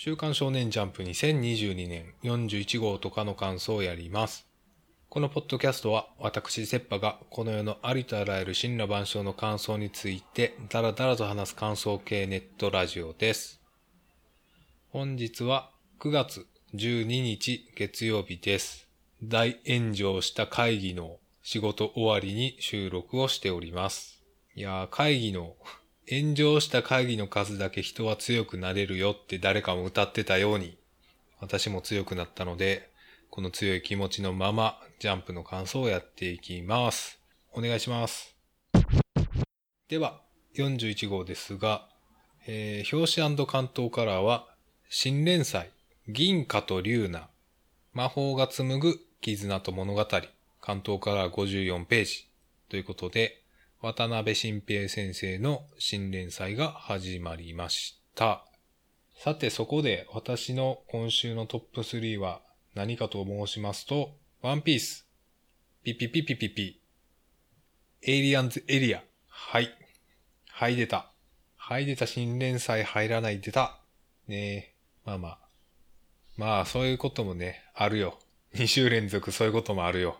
週刊少年ジャンプ2022年41号とかの感想をやります。このポッドキャストは私、セッパがこの世のありとあらゆる神羅万象の感想についてダラダラと話す感想系ネットラジオです。本日は9月12日月曜日です。大炎上した会議の仕事終わりに収録をしております。いやー、会議の炎上した会議の数だけ人は強くなれるよって誰かも歌ってたように、私も強くなったので、この強い気持ちのまま、ジャンプの感想をやっていきます。お願いします。では、41号ですが、えー表紙関東カラーは、新連載、銀貨と龍ナ、魔法が紡ぐ絆と物語、関東カラー54ページということで、渡辺新平先生の新連載が始まりました。さてそこで私の今週のトップ3は何かと申しますと、ワンピース、ピピピピピピ、エイリアンズエリア、はい。はい出た。はい出た新連載入らない出た。ねえ、まあまあ。まあそういうこともね、あるよ。2週連続そういうこともあるよ。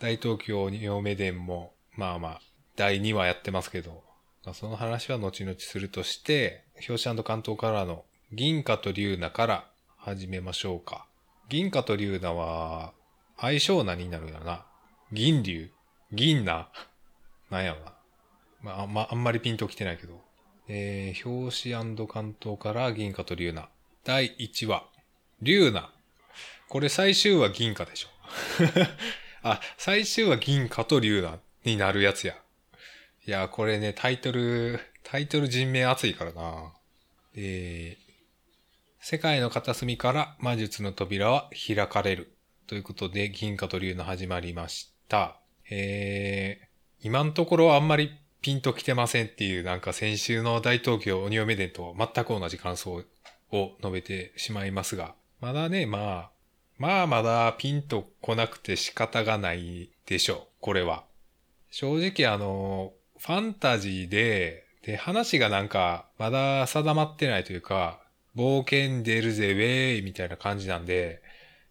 大東京嫁伝も、まあまあ、第2話やってますけど、まあ、その話は後々するとして、表紙関東からの銀貨と龍ナから始めましょうか。銀貨と龍ナは、相性何になるんやろな。銀龍銀ナなんやろな。まあ、あんま、あんまりピンときてないけど。えー、表紙関東から銀貨と龍ナ。第1話。龍ナ。これ最終話銀貨でしょ。あ、最終話銀貨と龍ナになるやつや。いや、これね、タイトル、タイトル人名熱いからな。えー、世界の片隅から魔術の扉は開かれる。ということで、銀貨と龍の始まりました。えー、今のところあんまりピンときてませんっていう、なんか先週の大東京鬼嫁伝と全く同じ感想を述べてしまいますが、まだね、まあ、まあまだピンとこなくて仕方がないでしょう、これは。正直あの、ファンタジーで、で、話がなんか、まだ定まってないというか、冒険出るぜ、ウェイみたいな感じなんで、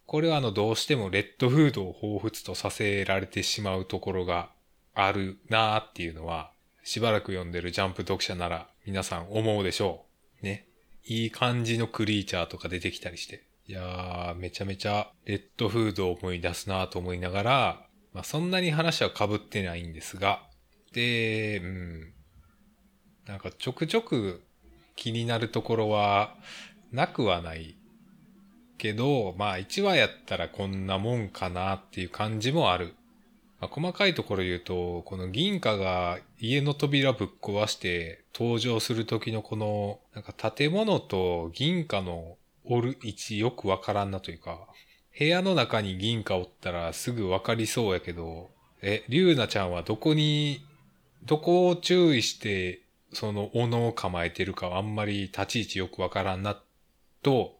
これはあの、どうしてもレッドフードを彷彿とさせられてしまうところがあるなーっていうのは、しばらく読んでるジャンプ読者なら皆さん思うでしょう。ね。いい感じのクリーチャーとか出てきたりして。いやー、めちゃめちゃレッドフードを思い出すなーと思いながら、まあそんなに話は被ってないんですが、で、うん。なんかちょくちょく気になるところはなくはないけど、まあ1話やったらこんなもんかなっていう感じもある。まあ、細かいところ言うと、この銀貨が家の扉ぶっ壊して登場する時のこの、なんか建物と銀貨のおる位置よくわからんなというか、部屋の中に銀貨おったらすぐわかりそうやけど、え、リュウナちゃんはどこに、どこを注意して、その斧を構えてるかはあんまり立ち位置よくわからんな、と、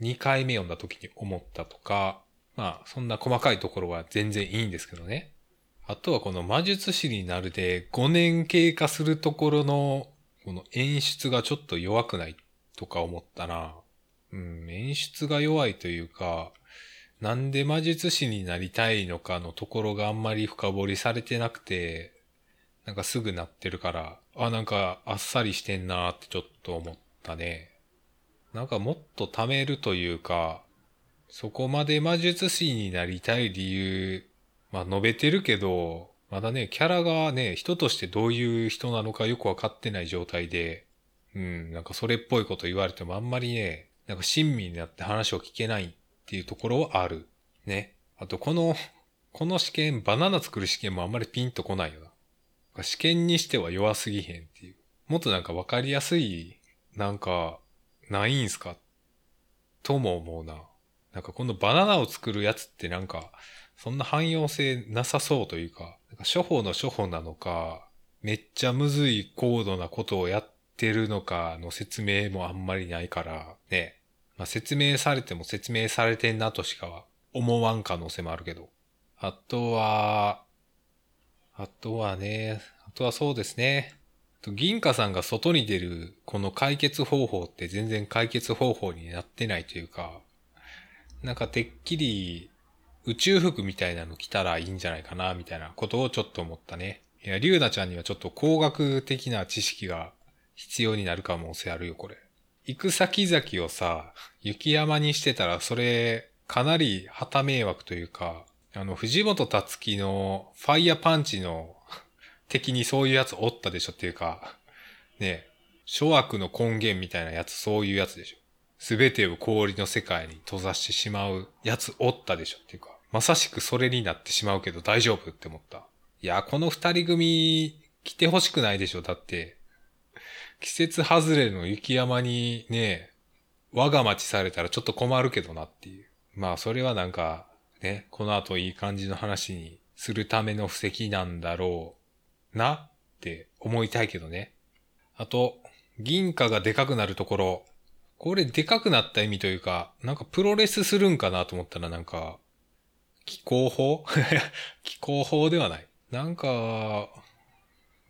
2回目読んだ時に思ったとか、まあ、そんな細かいところは全然いいんですけどね。あとはこの魔術師になるで5年経過するところの、この演出がちょっと弱くないとか思ったな。うん、演出が弱いというか、なんで魔術師になりたいのかのところがあんまり深掘りされてなくて、なんかすぐなってるから、あ、なんかあっさりしてんなーってちょっと思ったね。なんかもっと貯めるというか、そこまで魔術師になりたい理由、まあ述べてるけど、まだね、キャラがね、人としてどういう人なのかよくわかってない状態で、うん、なんかそれっぽいこと言われてもあんまりね、なんか親身になって話を聞けないっていうところはある。ね。あとこの、この試験、バナナ作る試験もあんまりピンとこないよな。試験にしては弱すぎへんっていう。もっとなんかわかりやすい、なんか、ないんすか？とも思うな。なんかこのバナナを作るやつってなんか、そんな汎用性なさそうというか、なんか処方の処方なのか、めっちゃむずい高度なことをやってるのかの説明もあんまりないから、ね。まあ、説明されても説明されてんなとしかは思わん可能性もあるけど。あとは、あとはね、あとはそうですね。銀貨さんが外に出るこの解決方法って全然解決方法になってないというか、なんかてっきり宇宙服みたいなの着たらいいんじゃないかな、みたいなことをちょっと思ったね。いや、リュウナちゃんにはちょっと工学的な知識が必要になる可能性あるよ、これ。行く先々をさ、雪山にしてたら、それ、かなり旗迷惑というか、あの、藤本達樹のファイヤーパンチの敵にそういうやつおったでしょっていうか、ね諸悪の根源みたいなやつそういうやつでしょ。すべてを氷の世界に閉ざしてしまうやつおったでしょっていうか、まさしくそれになってしまうけど大丈夫って思った。いや、この二人組来てほしくないでしょ。だって、季節外れの雪山にね、我が町されたらちょっと困るけどなっていう。まあ、それはなんか、ね、この後いい感じの話にするための布石なんだろうなって思いたいけどね。あと、銀貨がでかくなるところ、これでかくなった意味というか、なんかプロレスするんかなと思ったらなんか、気候法？気候法ではない。なんか、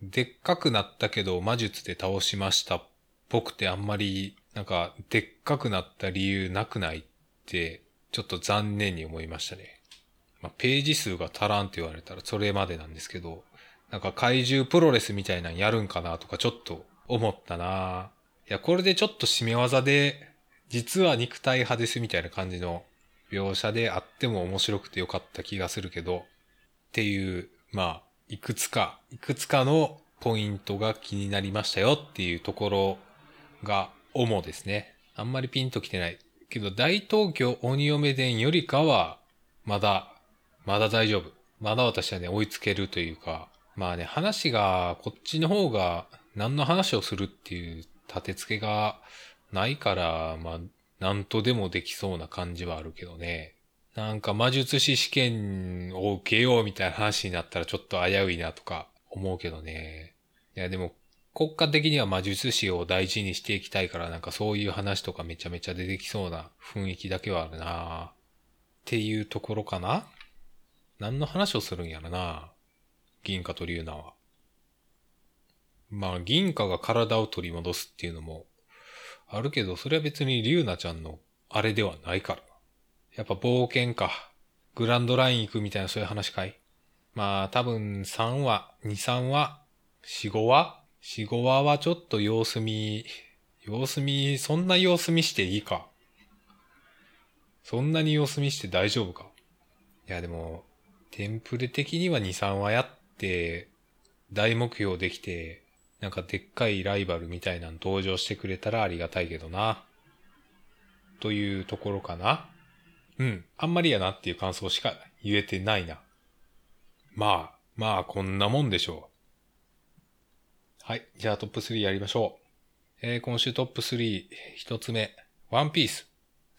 でっかくなったけど魔術で倒しましたっぽくてあんまり、なんか、でっかくなった理由なくないって、ちょっと残念に思いましたね。まあ、ページ数が足らんって言われたらそれまでなんですけど、なんか怪獣プロレスみたいなのやるんかなとかちょっと思ったないや、これでちょっと締め技で、実は肉体派ですみたいな感じの描写であっても面白くてよかった気がするけど、っていう、まあ、いくつか、いくつかのポイントが気になりましたよっていうところが主ですね。あんまりピンときてない。けど、大東京鬼嫁伝よりかは、まだ、まだ大丈夫。まだ私はね、追いつけるというか、まあね、話が、こっちの方が何の話をするっていう立て付けがないから、まあ、なんとでもできそうな感じはあるけどね。なんか魔術師試験を受けようみたいな話になったらちょっと危ういなとか思うけどね。いやでも国家的には魔術師を大事にしていきたいからなんかそういう話とかめちゃめちゃ出てきそうな雰囲気だけはあるなっていうところかな何の話をするんやろな銀貨と龍ナは。まあ銀貨が体を取り戻すっていうのもあるけど、それは別に龍ナちゃんのあれではないから。やっぱ冒険か。グランドライン行くみたいなそういう話かい？まあ多分3話、2、3話、4、5話 ?4、5話はちょっと様子見、様子見、そんな様子見していいか？そんなに様子見して大丈夫か？いやでも、テンプレ的には2、3話やって、大目標できて、なんかでっかいライバルみたいなの登場してくれたらありがたいけどな。というところかな。うん。あんまりやなっていう感想しか言えてないな。まあ、まあ、こんなもんでしょう。はい。じゃあトップ3やりましょう。えー、今週トップ3、一つ目。ワンピース。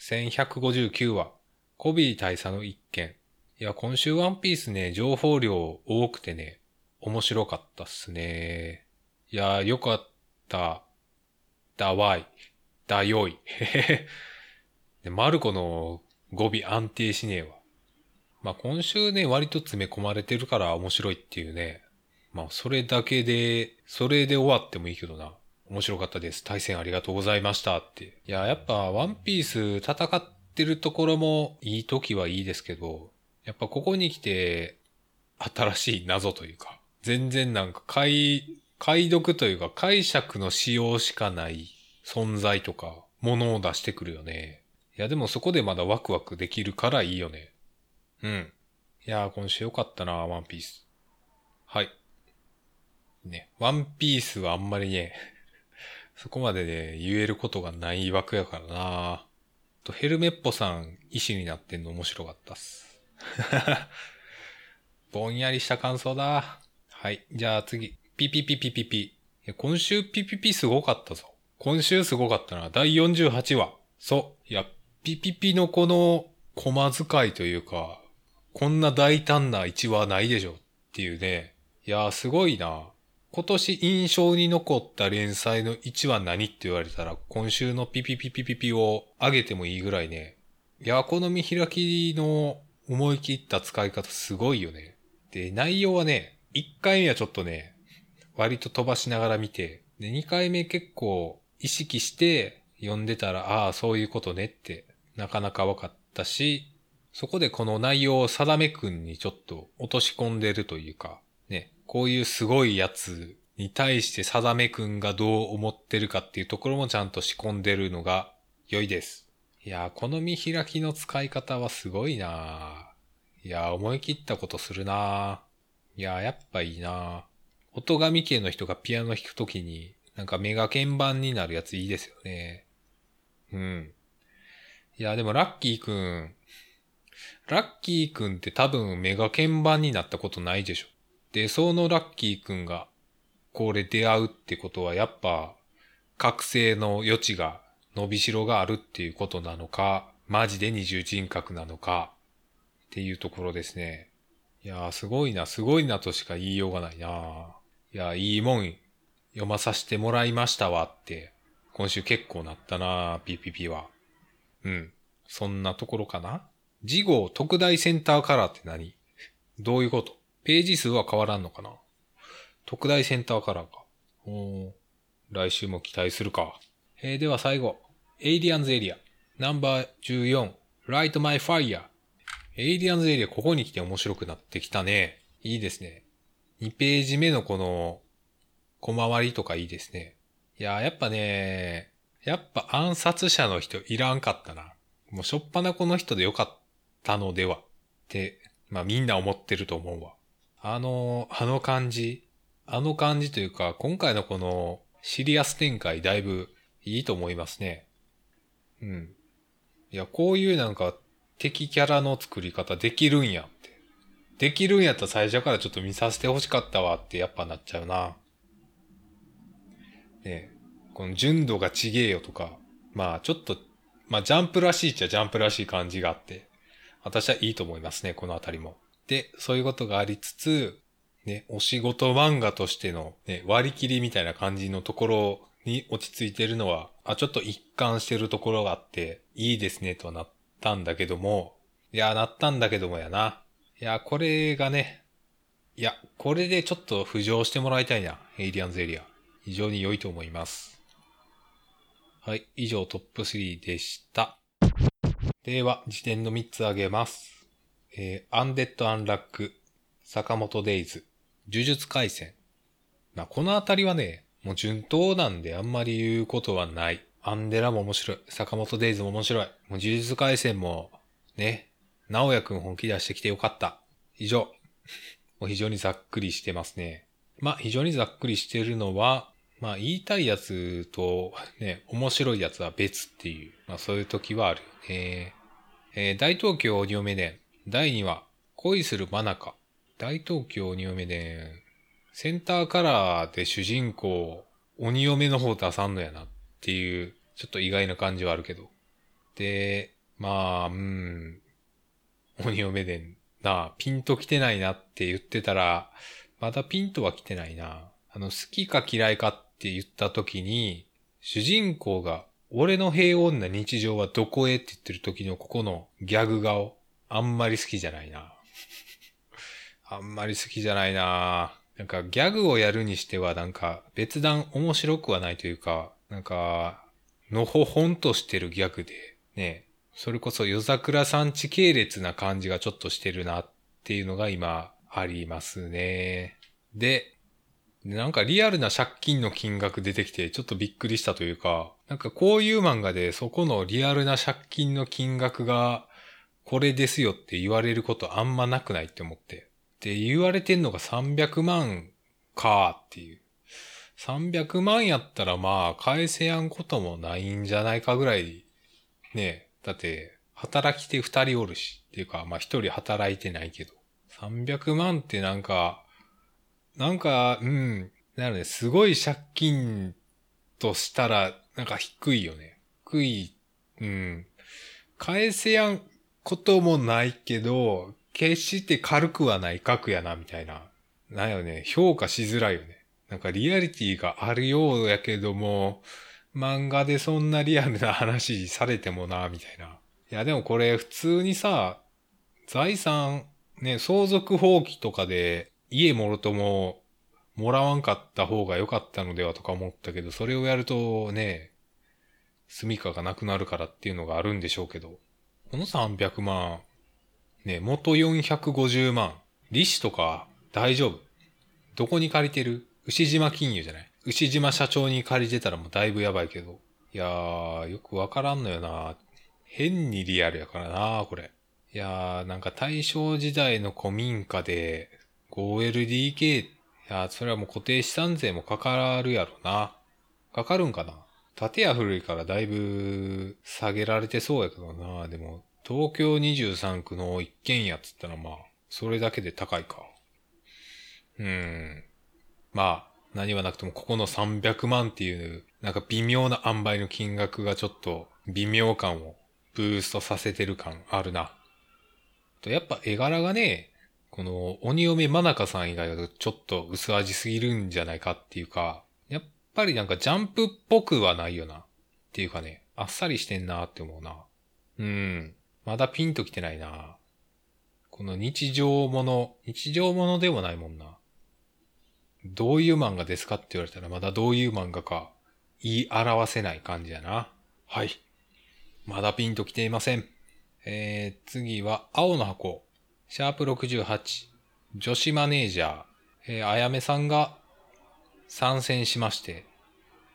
1159話。コビー大佐の一件。いや、今週ワンピースね、情報量多くてね、面白かったっすね。いや、よかった。だわい。だよい。で、マルコの語尾安定しねえわ。まあ今週ね、割と詰め込まれてるから面白いっていうね。まあそれだけで、それで終わってもいいけどな。面白かったです。対戦ありがとうございましたって。いや、やっぱワンピース戦ってるところもいい時はいいですけど、やっぱここに来て新しい謎というか、全然なんか解、解読というか解釈の仕様しかない存在とか、ものを出してくるよね。いや、でもそこでまだワクワクできるからいいよね。うん。いやー、今週よかったな、ワンピース。はい。ね、ワンピースはあんまりね、そこまでね、言えることがない枠やからな。と、ヘルメッポさん、医師になってんの面白かったっす。ぼんやりした感想だ。はい。じゃあ次。ピピピピピピ。今週ピピピすごかったぞ。今週すごかったな。第48話。そう。いや、ピピピのこのコマ遣いというか、こんな大胆な一話ないでしょっていうね。いやーすごいな。今年印象に残った連載の1話何って言われたら今週のピピピピピピを上げてもいいぐらいね。いや、この見開きの思い切った使い方すごいよね。で、内容はね、1回目はちょっとね、割と飛ばしながら見て、で、2回目結構意識して読んでたら、ああ、そういうことねってなかなか分かったし、そこでこの内容を定めくんにちょっと落とし込んでるというか、ね、こういうすごいやつに対して定めくんがどう思ってるかっていうところもちゃんと仕込んでるのが良いです。いやこの見開きの使い方はすごいないや思い切ったことするないややっぱいいな音神系の人がピアノ弾くときに、なんかメガ鍵盤になるやついいですよね。うん。いや、でもラッキーくん、ラッキーくんって多分メガ鍵盤になったことないでしょ。で、そのラッキーくんが、これ出会うってことはやっぱ、覚醒の余地が、伸びしろがあるっていうことなのか、マジで二重人格なのか、っていうところですね。いやー、すごいな、すごいなとしか言いようがないないや、いいもん読まさせてもらいましたわって、今週結構なったな PPP は。うん。そんなところかな？次号特大センターカラーって何？どういうこと？ページ数は変わらんのかな？特大センターカラーか。お来週も期待するか。えー、では最後。エイリアンズエリア。ナンバー14。Light My Fire。エイリアンズエリアここに来て面白くなってきたね。いいですね。2ページ目のこの、小回りとかいいですね。いやー、やっぱね、やっぱ暗殺者の人いらんかったな。もうしょっぱなこの人でよかったのではって、まあみんな思ってると思うわ。あの、あの感じ、あの感じというか、今回のこのシリアス展開だいぶいいと思いますね。うん。いや、こういうなんか敵キャラの作り方できるんやって。できるんやったら最初からちょっと見させてほしかったわってやっぱなっちゃうな。ねえこの純度がちげえよとか、まあちょっと、まあジャンプらしいっちゃジャンプらしい感じがあって、私はいいと思いますね、このあたりも。で、そういうことがありつつ、ね、お仕事漫画としての、ね、割り切りみたいな感じのところに落ち着いてるのは、あ、ちょっと一貫してるところがあって、いいですねとはなったんだけども、いや、なったんだけどもやな。いや、これがね、いや、これでちょっと浮上してもらいたいな。エイリアンズエリア。非常に良いと思います。はい、以上トップ3でした。では、辞典の3つ挙げます。えー、アンデッド・アンラック、坂本デイズ、呪術回戦。まあ、このあたりはね、もう順当なんであんまり言うことはない。アンデラも面白い。坂本デイズも面白い。もう呪術回戦も、ね、直也くん本気出してきてよかった。以上。もう非常にざっくりしてますね。まあ、非常にざっくりしてるのは、まあ、言いたいやつと、ね、面白いやつは別っていう、まあ、そういう時はあるよね。えー、大東京鬼嫁伝。第2話、恋する真中。大東京鬼嫁伝。センターカラーで主人公、鬼嫁の方出さんのやなっていう、ちょっと意外な感じはあるけど。で、まあ、うん、鬼嫁伝なあ、ピンと来てないなって言ってたら、まだピンとは来てないな。あの、好きか嫌いかっって言った時に、主人公が、俺の平穏な日常はどこへって言ってる時のここのギャグ顔、あんまり好きじゃないな。あんまり好きじゃないな。なんかギャグをやるにしてはなんか別段面白くはないというか、なんか、のほほんとしてるギャグで、ね、それこそ夜桜さん地系列な感じがちょっとしてるなっていうのが今ありますね。で、なんかリアルな借金の金額出てきてちょっとびっくりしたというか、なんかこういう漫画でそこのリアルな借金の金額がこれですよって言われることあんまなくないって思って。で、言われてんのが300万かっていう。300万やったらまあ返せやんこともないんじゃないかぐらいね、だって、働き手二人おるし、っていうか、まあ一人働いてないけど、300万ってなんか、なんか、うん、なので、すごい借金としたら、なんか低いよね。低い、うん。返せやんこともないけど、決して軽くはない額やな、みたいな。なんよね、評価しづらいよね。なんかリアリティがあるようやけども、漫画でそんなリアルな話されてもな、みたいな。いや、でもこれ普通にさ、財産、ね、相続放棄とかで家もろとももらわんかった方が良かったのではとか思ったけど、それをやるとね、住処がなくなるからっていうのがあるんでしょうけど、この300万、ね、元450万、利子とか大丈夫？どこに借りてる？牛島金融じゃない？牛島社長に借りてたらもうだいぶやばいけど。いやー、よくわからんのよな。変にリアルやからな、これ。いやー、なんか大正時代の古民家で 5LDK、いやそれはもう固定資産税もかかるやろな。かかるんかな？建屋古いからだいぶ下げられてそうやけどな。でも、東京23区の一軒家っつったらまあ、それだけで高いか。うん。まあ、何はなくてもここの300万っていう、なんか微妙な塩梅の金額がちょっと微妙感をブーストさせてる感あるな。と、やっぱ絵柄がね、この鬼嫁真中さん以外だとちょっと薄味すぎるんじゃないかっていうか、やっぱりなんかジャンプっぽくはないよな。っていうかね、あっさりしてんなって思うな。うん。まだピンときてないな。この日常もの、日常ものでもないもんな。どういう漫画ですかって言われたらまだどういう漫画か言い表せない感じやな。はい。まだピンと来ていません。えー、次は、青の箱。シャープ68。女子マネージャー。え、あやめさんが参戦しまして。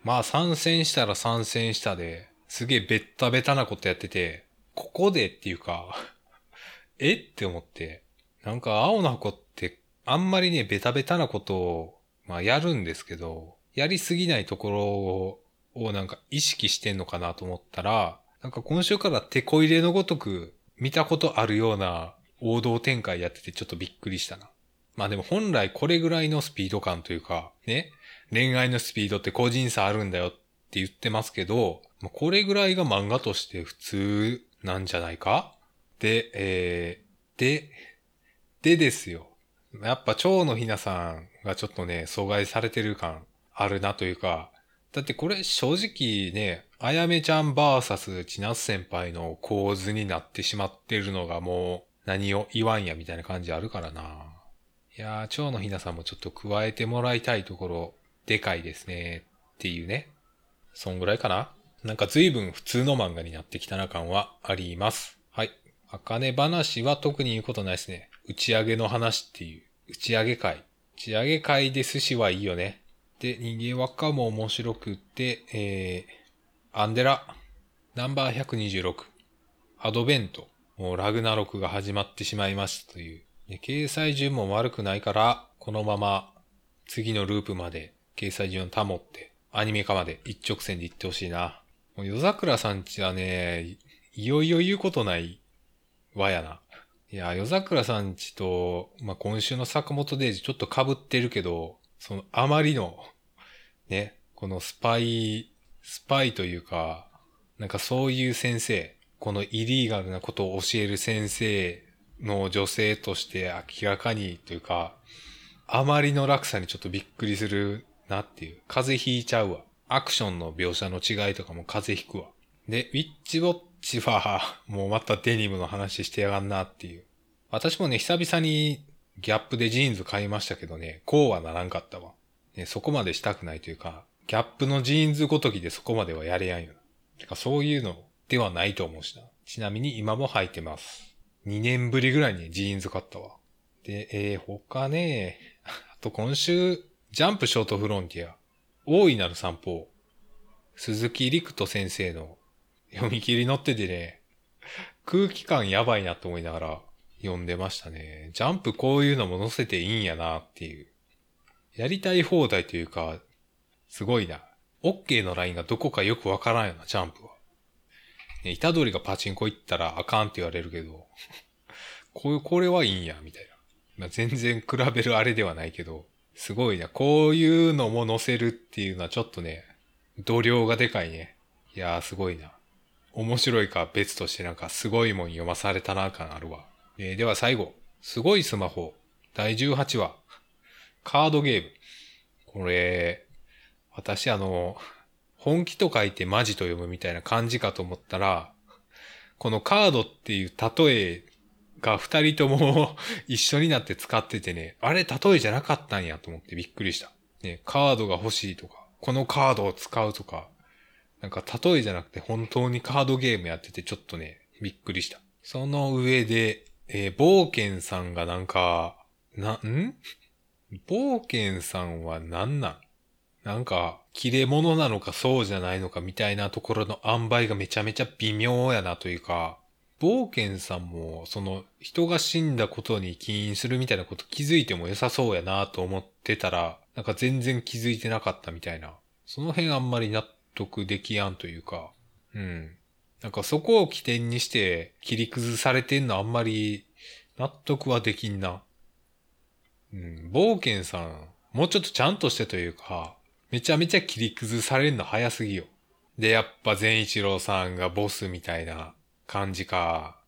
まあ参戦したら参戦したで、すげえベッタベタなことやってて、ここでっていうか えって思って。なんか青の箱ってあんまりね、ベタベタなことを、まあやるんですけど、やりすぎないところを、をなんか意識してんのかなと思ったら、なんか今週から手こ入れのごとく見たことあるような王道展開やっててちょっとびっくりしたな。まあでも本来これぐらいのスピード感というか、ね、恋愛のスピードって個人差あるんだよって言ってますけど、これぐらいが漫画として普通なんじゃないか？で、えー、で、でですよ。やっぱ蝶のひなさんがちょっとね、阻害されてる感あるなというか、だってこれ正直ね、あやめちゃんバーサス千夏先輩の構図になってしまってるのがもう何を言わんやみたいな感じあるからな。いやー、蝶のひなさんもちょっと加えてもらいたいところ、でかいですね。っていうね。そんぐらいかななんか随分普通の漫画になってきたな感はあります。はい。あかね話は特に言うことないですね。打ち上げの話っていう。打ち上げ会。打ち上げ会で寿司はいいよね。で、人間輪っかも面白くって、えー、アンデラ、ナンバー126、アドベント、もうラグナロクが始まってしまいましたという。で掲載順も悪くないから、このまま次のループまで掲載順を保って、アニメ化まで一直線で行ってほしいな。もう夜桜さんちはね、いよいよ言うことないわやな。いや、夜桜さんちと、まあ、今週の坂本デイジちょっと被ってるけど、そのあまりの、ね、このスパイ、スパイというか、なんかそういう先生、このイリーガルなことを教える先生の女性として明らかにというか、あまりの落差にちょっとびっくりするなっていう。風邪ひいちゃうわ。アクションの描写の違いとかも風邪ひくわ。で、ウィッチウォッチは、もうまたデニムの話してやがんなっていう。私もね、久々に GAP でジーンズ買いましたけどね、こうはならんかったわ。ね、そこまでしたくないというか、 GAP のジーンズごときでそこまではやれやんよ。てかそういうのではないと思うしな。ちなみに今も履いてます。2年ぶりぐらいにジーンズ買ったわ。で、えー、他ね、あと今週、ジャンプショートフロンティア、大いなる散歩、鈴木陸人先生の読み切り載っててね、空気感やばいなと思いながら読んでましたね。ジャンプこういうのも載せていいんやなっていう。やりたい放題というか、すごいな。OK のラインがどこかよくわからんよな、ジャンプは。ね、板取りがパチンコ行ったらあかんって言われるけど、こういう、これはいいんや、みたいな。まあ、全然比べるあれではないけど、すごいな。こういうのも載せるっていうのはちょっとね、度量がでかいね。いやーすごいな。面白いか別としてなんかすごいもん読まされたな感あるわ。えー、では最後。すごいスマホ。第18話。カードゲーム。これ、私あの、本気と書いてマジと読むみたいな感じかと思ったら、このカードっていう例えが二人とも一緒になって使っててね、あれ例えじゃなかったんやと思ってびっくりした。ね、カードが欲しいとか、このカードを使うとか、なんか例えじゃなくて本当にカードゲームやっててちょっとね、びっくりした。その上で、えー、冒険さんがなんか、な、ん？冒険さんは何なん？なんか、切れ者なのかそうじゃないのかみたいなところの塩梅がめちゃめちゃ微妙やなというか、冒険さんも、その、人が死んだことに起因するみたいなこと気づいても良さそうやなと思ってたら、なんか全然気づいてなかったみたいな。その辺あんまり納得できやんというか、うん。なんかそこを起点にして切り崩されてんのあんまり納得はできんな。うん、冒険さん、もうちょっとちゃんとしてというか、めちゃめちゃ切り崩されるの早すぎよ。で、やっぱ善一郎さんがボスみたいな感じか。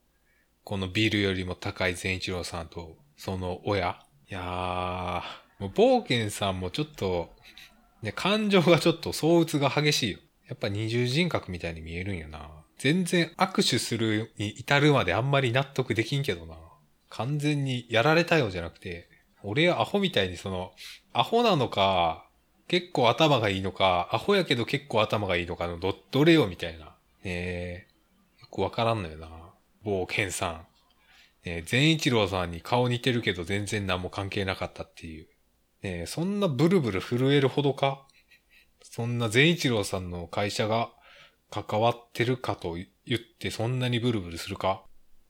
このビルよりも高い善一郎さんと、その親。いやー、もう冒険さんもちょっと、ね、感情がちょっと相打つが激しいよ。やっぱ二重人格みたいに見えるんやな。全然握手するに至るまであんまり納得できんけどな。完全にやられたよじゃなくて、俺はアホみたいにその、アホなのか、結構頭がいいのか、アホやけど結構頭がいいのかのど、どれよみたいな。ねえ。よくわからんのよな。某健さん。ねえ、善一郎さんに顔似てるけど全然何も関係なかったっていう。ねえ、そんなブルブル震えるほどか？そんな善一郎さんの会社が関わってるかと言ってそんなにブルブルするか？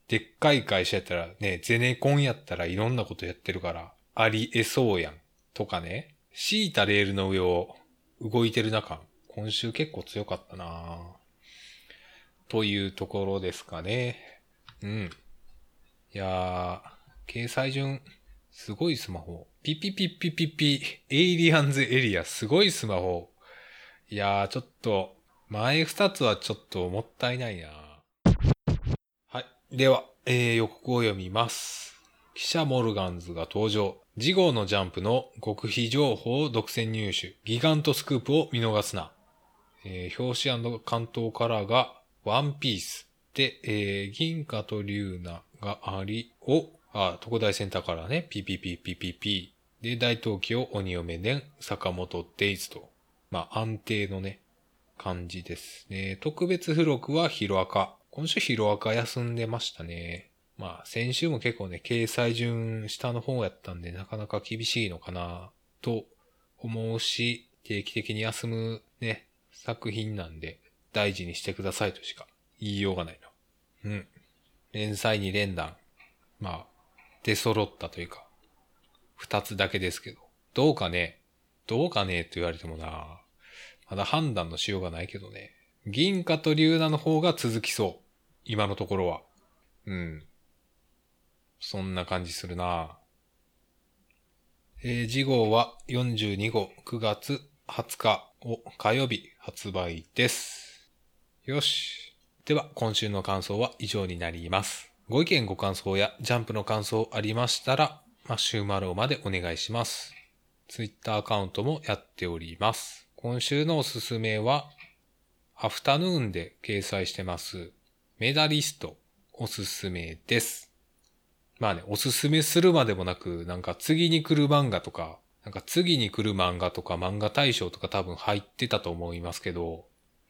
でっかい会社やったらね、ゼネコンやったらいろんなことやってるからありえそうやん。とかね。敷いたレールの上を動いてる中、今週結構強かったなというところですかね。うん。いやー、掲載順、すごいスマホ。ピピピピピピ、エイリアンズエリア、すごいスマホ。いやー、ちょっと、前二つはちょっともったいないなはい。では、えー、予告を読みます。記者モルガンズが登場。次号のジャンプの極秘情報を独占入手。ギガントスクープを見逃すな。えー、表紙関東カラーがワンピース。で、えー、銀貨と竜ナがあり、を、あ、特大センターカラーね。PPPPPP。で、大東京鬼嫁伝坂本デイズと。まあ、安定のね、感じですね。特別付録はヒロアカ。今週ヒロアカ休んでましたね。まあ、先週も結構ね、掲載順下の方やったんで、なかなか厳しいのかな、と思うし、定期的に休むね、作品なんで、大事にしてくださいとしか言いようがないな。うん。連載に連弾。まあ、出揃ったというか、二つだけですけど。どうかねどうかねって言われてもな、まだ判断のしようがないけどね。銀貨と龍奈の方が続きそう。今のところは。うん。そんな感じするなえー、次号は42号9月20日を火曜日発売です。よし。では、今週の感想は以上になります。ご意見ご感想やジャンプの感想ありましたら、マッシュマローまでお願いします。ツイッターアカウントもやっております。今週のおすすめは、アフタヌーンで掲載してます、メダリストおすすめです。まあね、おすすめするまでもなく、なんか次に来る漫画とか、なんか次に来る漫画とか漫画大賞とか多分入ってたと思いますけど、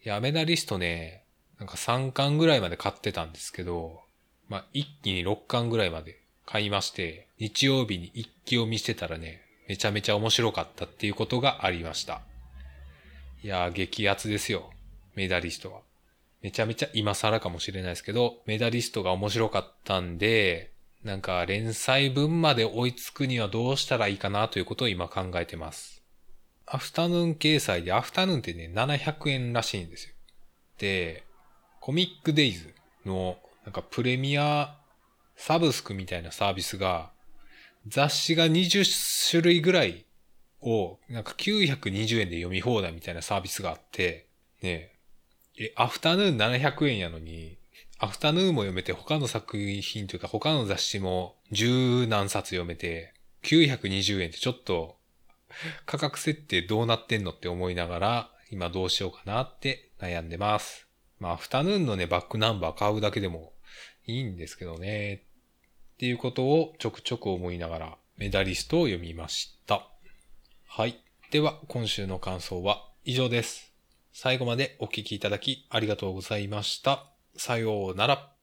いや、メダリストね、なんか3巻ぐらいまで買ってたんですけど、まあ一気に6巻ぐらいまで買いまして、日曜日に一気を見してたらね、めちゃめちゃ面白かったっていうことがありました。いやー、激アツですよ。メダリストは。めちゃめちゃ今更かもしれないですけど、メダリストが面白かったんで、なんか連載分まで追いつくにはどうしたらいいかなということを今考えてます。アフタヌーン掲載でアフタヌーンってね、700円らしいんですよ。で、コミックデイズのなんかプレミアサブスクみたいなサービスが雑誌が20種類ぐらいをなんか920円で読み放題みたいなサービスがあって、ねえ、アフタヌーン700円やのにアフタヌーンも読めて、他の作品というか他の雑誌も十何冊読めて、920円ってちょっと価格設定どうなってんのって思いながら、今どうしようかなって悩んでます。まあ、アフタヌーンのね、バックナンバー買うだけでもいいんですけどね。っていうことをちょくちょく思いながらメダリストを読みました。はい。では、今週の感想は以上です。最後までお聞きいただきありがとうございました。さようなら。